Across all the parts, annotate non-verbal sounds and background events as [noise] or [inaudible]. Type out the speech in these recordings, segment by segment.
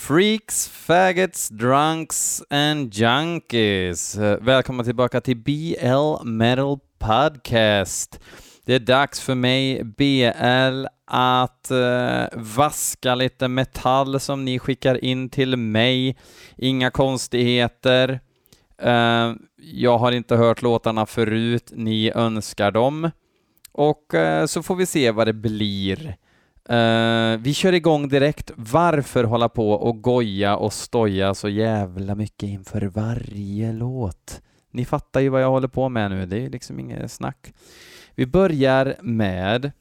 Freaks, faggots, drunks and junkies. Eh, välkomna tillbaka till BL Metal Podcast. Det är dags för mig, BL, att eh, vaska lite metall som ni skickar in till mig. Inga konstigheter. Eh, jag har inte hört låtarna förut, ni önskar dem. Och eh, så får vi se vad det blir. Uh, vi kör igång direkt. Varför hålla på och goja och stoja så jävla mycket inför varje låt? Ni fattar ju vad jag håller på med nu, det är ju liksom inget snack. Vi börjar med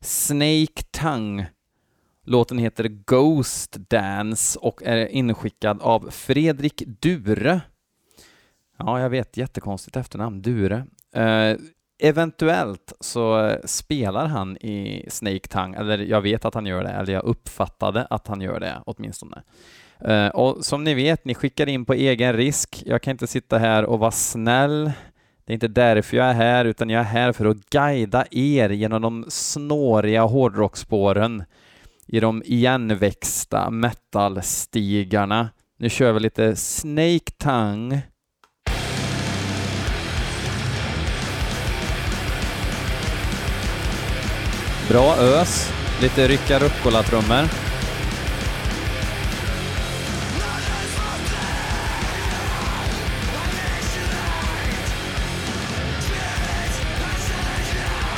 Snake Tongue. Låten heter Ghost Dance och är inskickad av Fredrik Dure. Ja, jag vet, jättekonstigt efternamn, Dure. Uh, eventuellt så eh, spelar han i Snake Tongue, eller jag vet att han gör det, eller jag uppfattade att han gör det åtminstone. Eh, och som ni vet, ni skickar in på egen risk. Jag kan inte sitta här och vara snäll. Det är inte därför jag är här, utan jag är här för att guida er genom de snåriga hårdrocksspåren i de igenväxta metalstigarna. Nu kör vi lite Snake Tongue Bra ös, lite rycka rucola-trummor.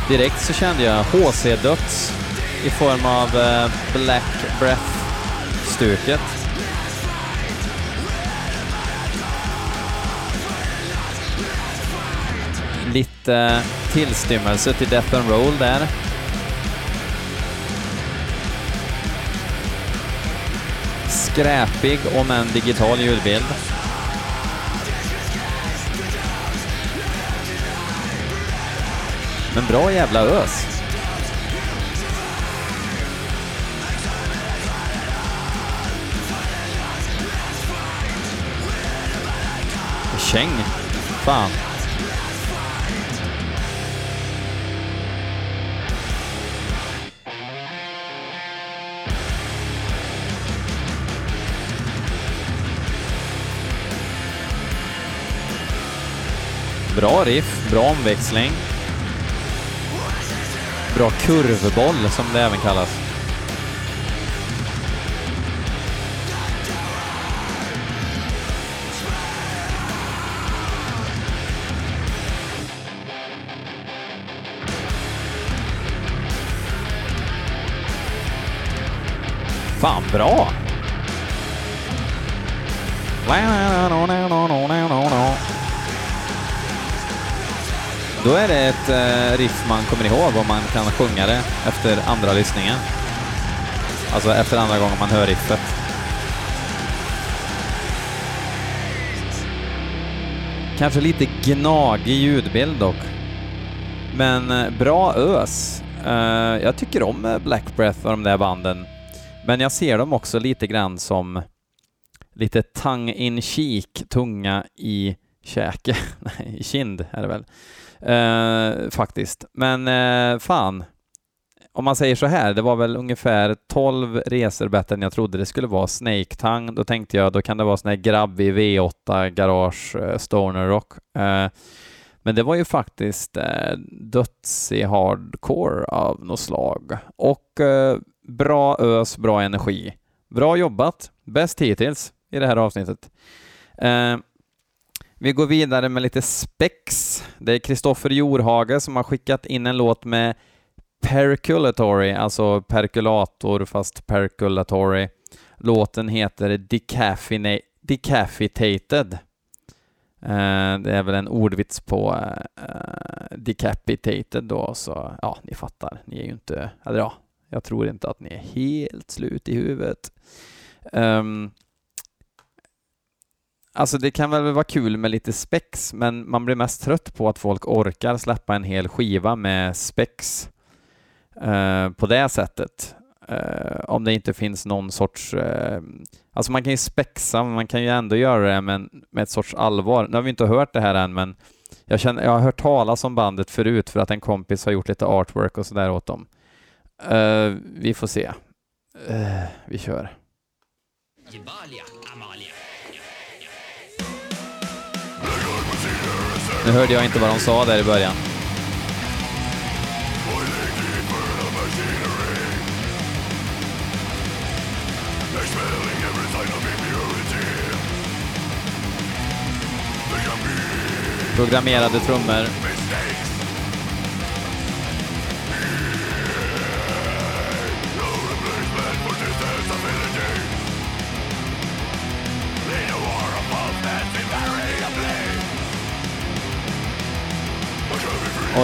Direkt så kände jag HC-döds i form av eh, Black Breath-stuket. Lite eh, tillstymmelse till Death and Roll där. Skräpig om en digital ljudbild. Men bra jävla ös. Käng. Fan. Bra riff, bra omväxling. Bra kurvboll som det även kallas. Fan bra! Då är det ett eh, riff man kommer ihåg och man kan sjunga det efter andra lyssningen. Alltså efter andra gången man hör riffet. Kanske lite gnagig ljudbild dock. Men eh, bra ös. Eh, jag tycker om eh, Black Breath och de där banden. Men jag ser dem också lite grann som lite tongue in cheek, tunga i käke, [laughs] nej, i kind är det väl. Eh, faktiskt. Men eh, fan, om man säger så här, det var väl ungefär 12 resor bättre än jag trodde det skulle vara. Snake Tongue, då tänkte jag då kan det vara sån här grabbig V8 garage eh, stoner rock. Eh, men det var ju faktiskt döds dödsig hardcore av något slag. Och bra ös, bra energi. Bra jobbat, bäst hittills i det här avsnittet. Vi går vidare med lite spex. Det är Kristoffer Jorhage som har skickat in en låt med Perculatory, alltså perkulator fast perculatory. Låten heter Decaffina eh, det är väl en ordvits på eh, decapitated då, så ja, ni fattar. Ni är ju inte, eller ja, jag tror inte att ni är helt slut i huvudet. Um, Alltså det kan väl vara kul med lite spex, men man blir mest trött på att folk orkar släppa en hel skiva med spex eh, på det sättet. Eh, om det inte finns någon sorts... Eh, alltså man kan ju spexa, men man kan ju ändå göra det med, med ett sorts allvar. Nu har vi inte hört det här än, men jag, känner, jag har hört talas om bandet förut för att en kompis har gjort lite artwork och sådär åt dem. Eh, vi får se. Eh, vi kör. Gevalia, Amalia. Nu hörde jag inte vad de sa där i början. Programmerade trummor.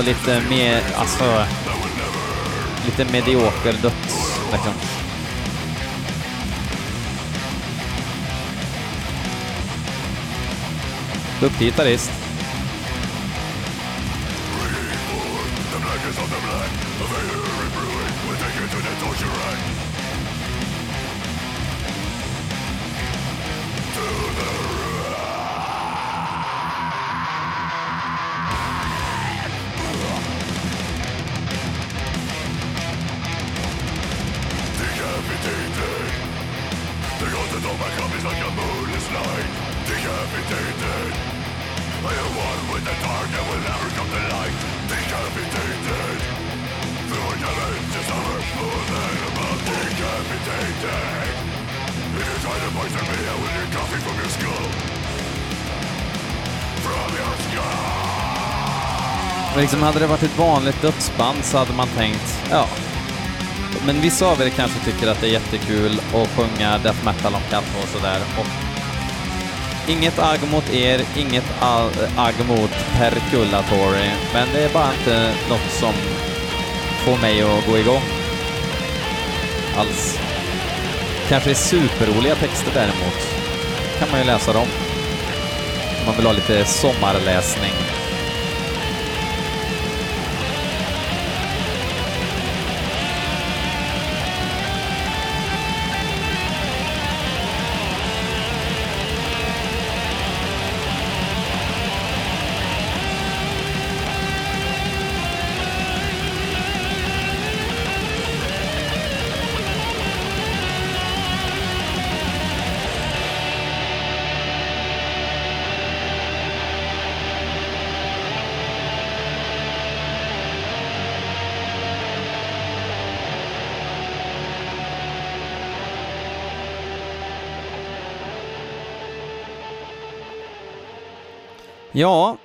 Och lite mer, alltså... Lite medioker döds, liksom. Duktig gitarrist. Liksom hade det varit ett vanligt dödsband så hade man tänkt, ja. Men vissa av er kanske tycker att det är jättekul att sjunga death metal om katt och sådär. Och inget agg mot er, inget agg mot Perculatory, men det är bara inte något som får mig att gå igång. Alls. Kanske är superroliga texter däremot. kan man ju läsa dem. Om man vill ha lite sommarläsning. Ja,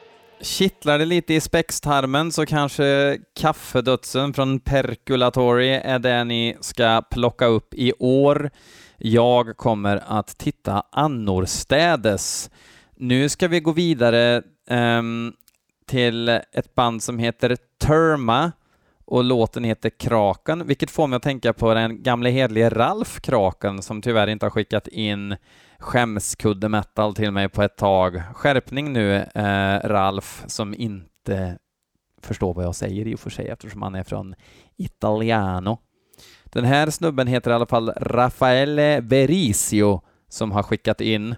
kittlar det lite i spextarmen så kanske kaffedödsen från Perculatory är det ni ska plocka upp i år. Jag kommer att titta annorstädes. Nu ska vi gå vidare um, till ett band som heter Terma och låten heter Kraken, vilket får mig att tänka på den gamle hedlige Ralf Kraken som tyvärr inte har skickat in skämskudde metal till mig på ett tag. Skärpning nu, eh, Ralf, som inte förstår vad jag säger i och för sig eftersom han är från Italiano. Den här snubben heter i alla fall Raffaele Berisio som har skickat in.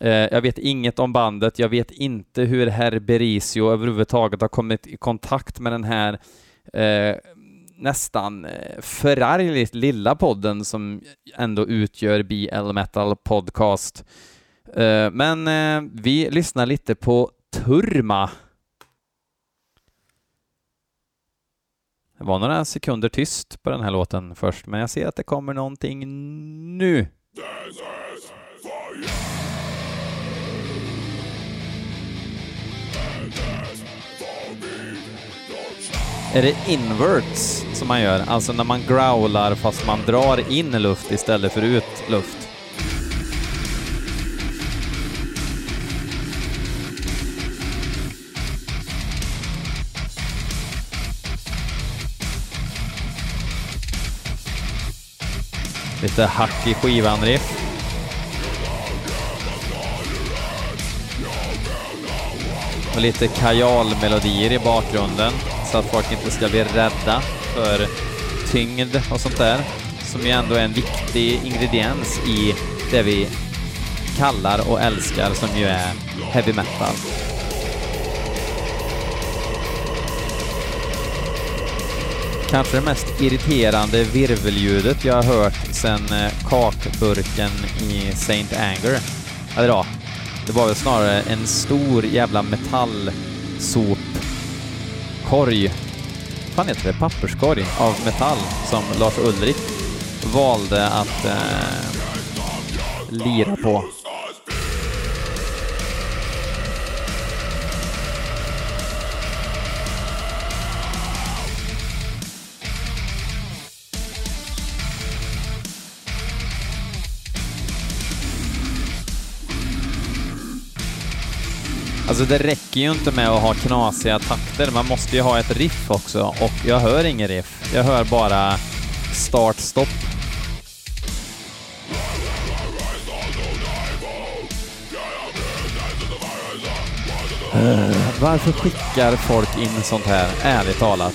Eh, jag vet inget om bandet, jag vet inte hur herr Berisio överhuvudtaget har kommit i kontakt med den här eh, nästan eh, förargligt lilla podden som ändå utgör BL Metal Podcast. Eh, men eh, vi lyssnar lite på Turma. Det var några sekunder tyst på den här låten först, men jag ser att det kommer någonting nu. Är det inverts som man gör, alltså när man growlar fast man drar in luft istället för ut luft. Lite hack i skivan-riff. Och lite kajalmelodier i bakgrunden så att folk inte ska bli rädda för tyngd och sånt där, som ju ändå är en viktig ingrediens i det vi kallar och älskar, som ju är heavy metal. kanske det mest irriterande virvelljudet jag har hört sedan eh, kakburken i Saint Anger. Eller ja, det var väl snarare en stor jävla metallsop korg, fan heter det? Papperskorg av metall som Lars Ulrik valde att eh, lira på. Alltså det räcker ju inte med att ha knasiga takter, man måste ju ha ett riff också och jag hör ingen riff. Jag hör bara start-stopp. Uh, eh, varför skickar folk in sånt här, ärligt talat?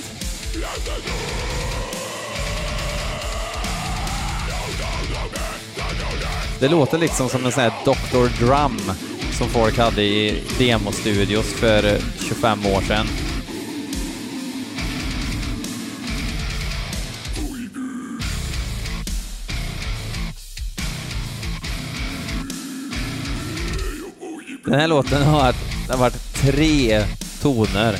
Det låter liksom som en sån här Dr. Drum som folk hade i demostudios för eh, 25 år sedan. Den här låten har, har varit tre toner.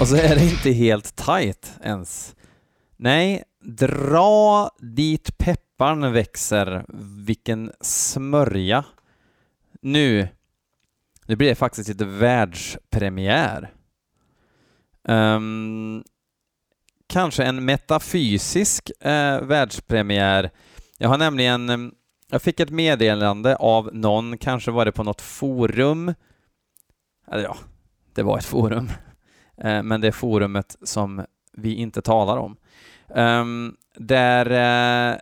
Och så är det inte helt tight ens. Nej, dra dit pepparn växer. Vilken smörja. Nu nu blir det faktiskt lite världspremiär. Um, kanske en metafysisk uh, världspremiär. Jag har nämligen, um, jag fick ett meddelande av någon, kanske var det på något forum, eller ja, det var ett forum, uh, men det är forumet som vi inte talar om, um, där uh,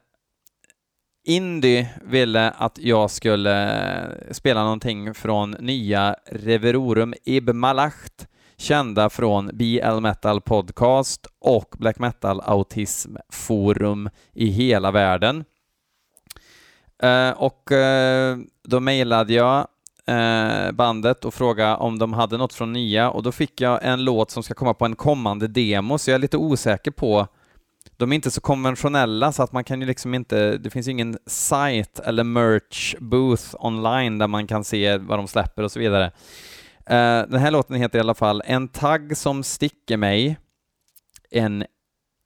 Indy ville att jag skulle eh, spela någonting från nya Reverorum Ib Malacht, kända från BL Metal Podcast och Black Metal Autism Forum i hela världen. Eh, och eh, då mejlade jag bandet och frågade om de hade något från nya och då fick jag en låt som ska komma på en kommande demo, så jag är lite osäker på de är inte så konventionella så att man kan ju liksom inte, det finns ju ingen site eller merch booth online där man kan se vad de släpper och så vidare. Uh, den här låten heter i alla fall En tagg som sticker mig, en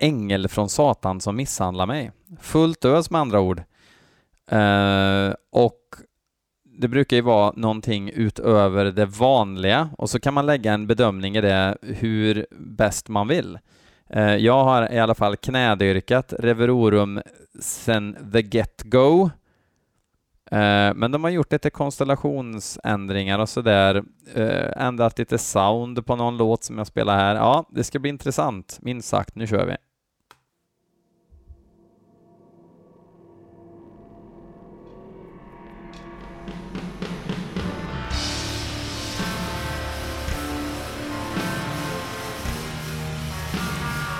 ängel från Satan som misshandlar mig. Fullt ös med andra ord. Uh, och det brukar ju vara någonting utöver det vanliga och så kan man lägga en bedömning i det hur bäst man vill. Eh, jag har i alla fall knädyrkat Reverorum sen the get-go. Eh, men de har gjort lite konstellationsändringar och sådär. Eh, ändrat lite sound på någon låt som jag spelar här. Ja, det ska bli intressant, minst sagt. Nu kör vi.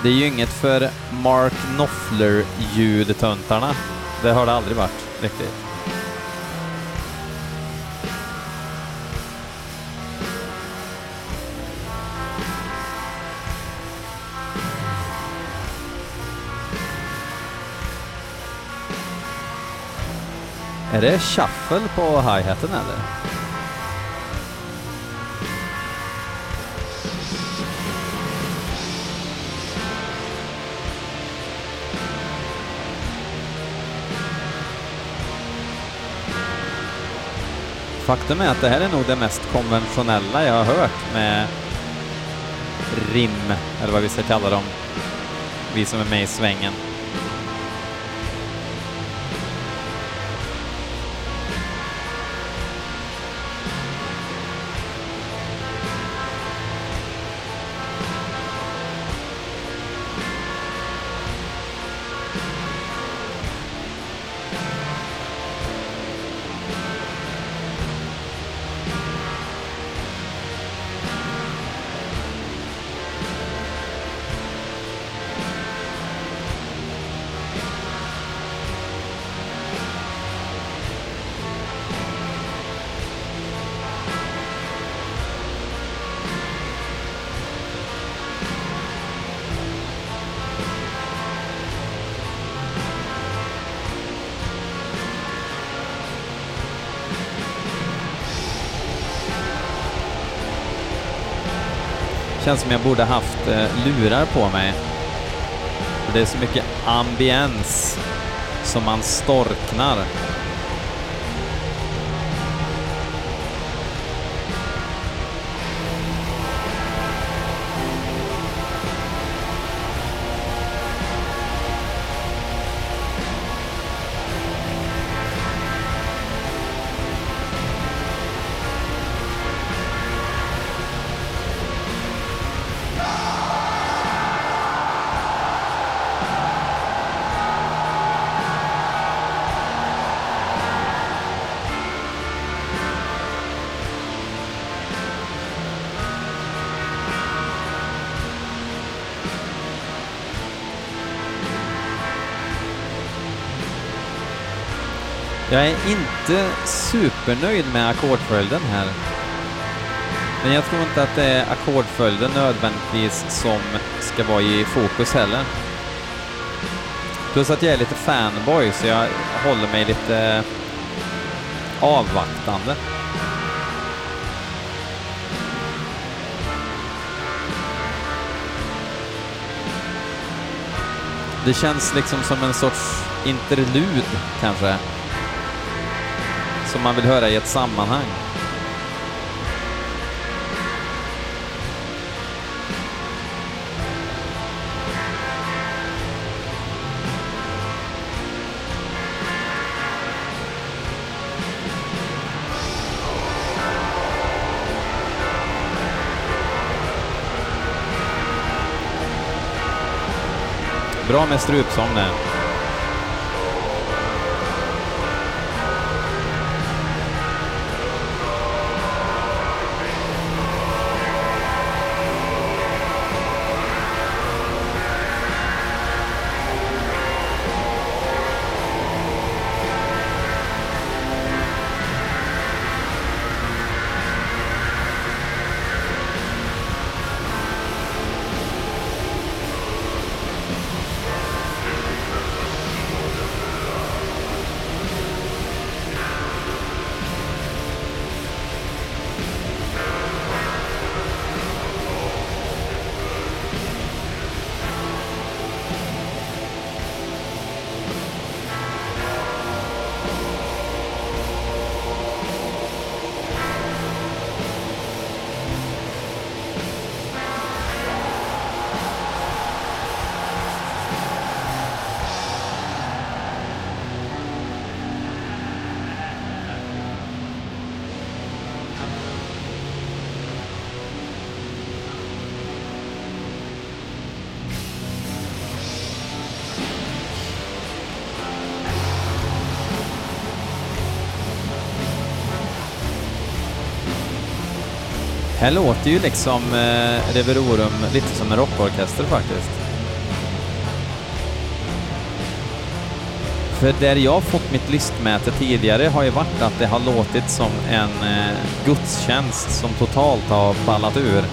Det är ju inget för Mark Knopfler-ljudtöntarna. Det har det aldrig varit riktigt. Är det shuffle på hi-haten eller? Faktum är att det här är nog det mest konventionella jag har hört med rim, eller vad vi ska kalla dem, vi som är med i svängen. Känns som jag borde haft eh, lurar på mig. För det är så mycket ambiens som man storknar. Jag är inte supernöjd med ackordföljden här. Men jag tror inte att det är ackordföljden nödvändigtvis som ska vara i fokus heller. Plus att jag är lite fanboy så jag håller mig lite avvaktande. Det känns liksom som en sorts interlud kanske som man vill höra i ett sammanhang. Bra med strupsång där. Här låter ju liksom eh, Reverorum lite som en rockorkester faktiskt. För där jag fått mitt lystmäte tidigare har ju varit att det har låtit som en eh, gudstjänst som totalt har ballat ur.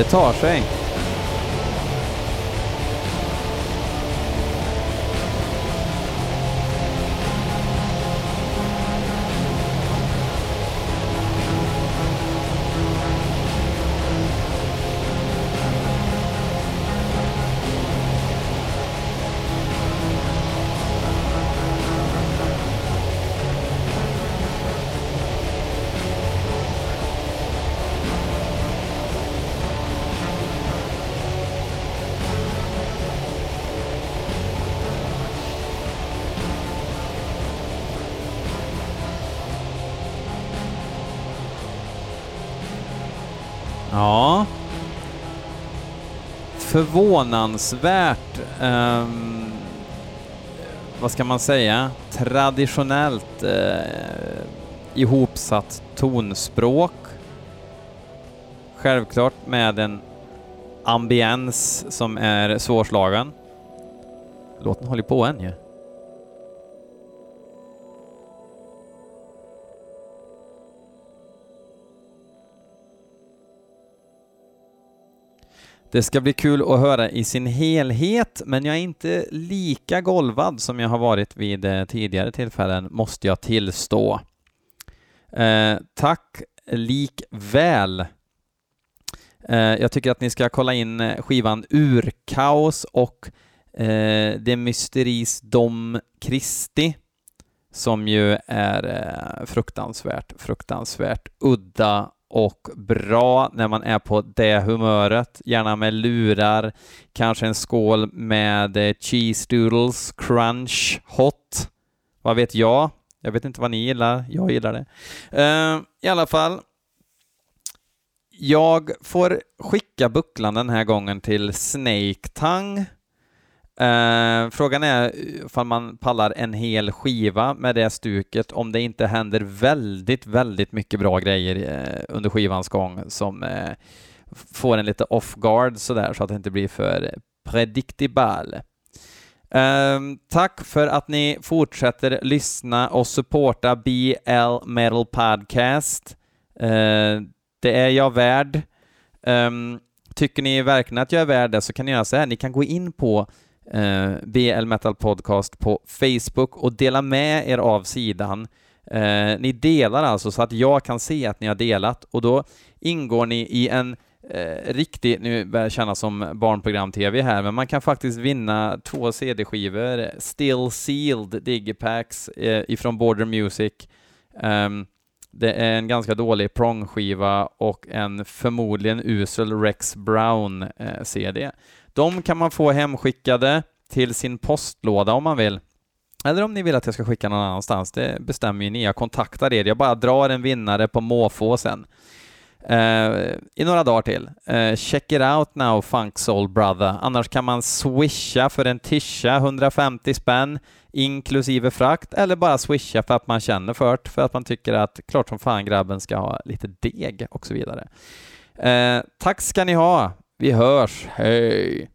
Det tar sig. Ja. Förvånansvärt, eh, vad ska man säga, traditionellt eh, ihopsatt tonspråk. Självklart med en ambiens som är svårslagen. Låten håller på än ju. Ja. Det ska bli kul att höra i sin helhet, men jag är inte lika golvad som jag har varit vid eh, tidigare tillfällen, måste jag tillstå. Eh, tack likväl. Eh, jag tycker att ni ska kolla in eh, skivan Urkaos och eh, Det Mysteris Dom Christi, som ju är eh, fruktansvärt, fruktansvärt udda och bra när man är på det humöret, gärna med lurar, kanske en skål med eh, cheese doodles, crunch, hot, vad vet jag? Jag vet inte vad ni gillar, jag gillar det. Uh, I alla fall, jag får skicka bucklan den här gången till Snake Tongue Uh, frågan är ifall man pallar en hel skiva med det stuket om det inte händer väldigt, väldigt mycket bra grejer uh, under skivans gång som uh, får en lite off guard sådär så att det inte blir för predictable. Ehm, tack för att ni fortsätter lyssna och supporta BL Metal Podcast. det är jag värd. Um, tycker ni verkligen att jag är värd det så kan ni göra så här, ni kan gå in på eh, BL Metal Podcast på Facebook och dela med er av sidan. Eh, ni delar alltså så att jag kan se att ni har delat och då ingår ni i en eh, riktig, nu börjar det kännas som barnprogram-tv här, men man kan faktiskt vinna två CD-skivor, Still Sealed Digipacks eh, ifrån Border Music. Um, det är en ganska dålig prongskiva och en förmodligen usel Rex Brown-CD. Eh, de kan man få hemskickade till sin postlåda om man vill. Eller om ni vill att jag ska skicka någon annanstans, det bestämmer ju ni. Jag kontaktar er. Jag bara drar en vinnare på måfå sen. Uh, I några dagar till. Uh, check it out now, Funk Soul Brother. Annars kan man swisha för en tisha, 150 spänn, inklusive frakt, eller bara swisha för att man känner för det, för att man tycker att klart som fan grabben ska ha lite deg och så vidare. Uh, tack ska ni ha. Vi hörs. Hej!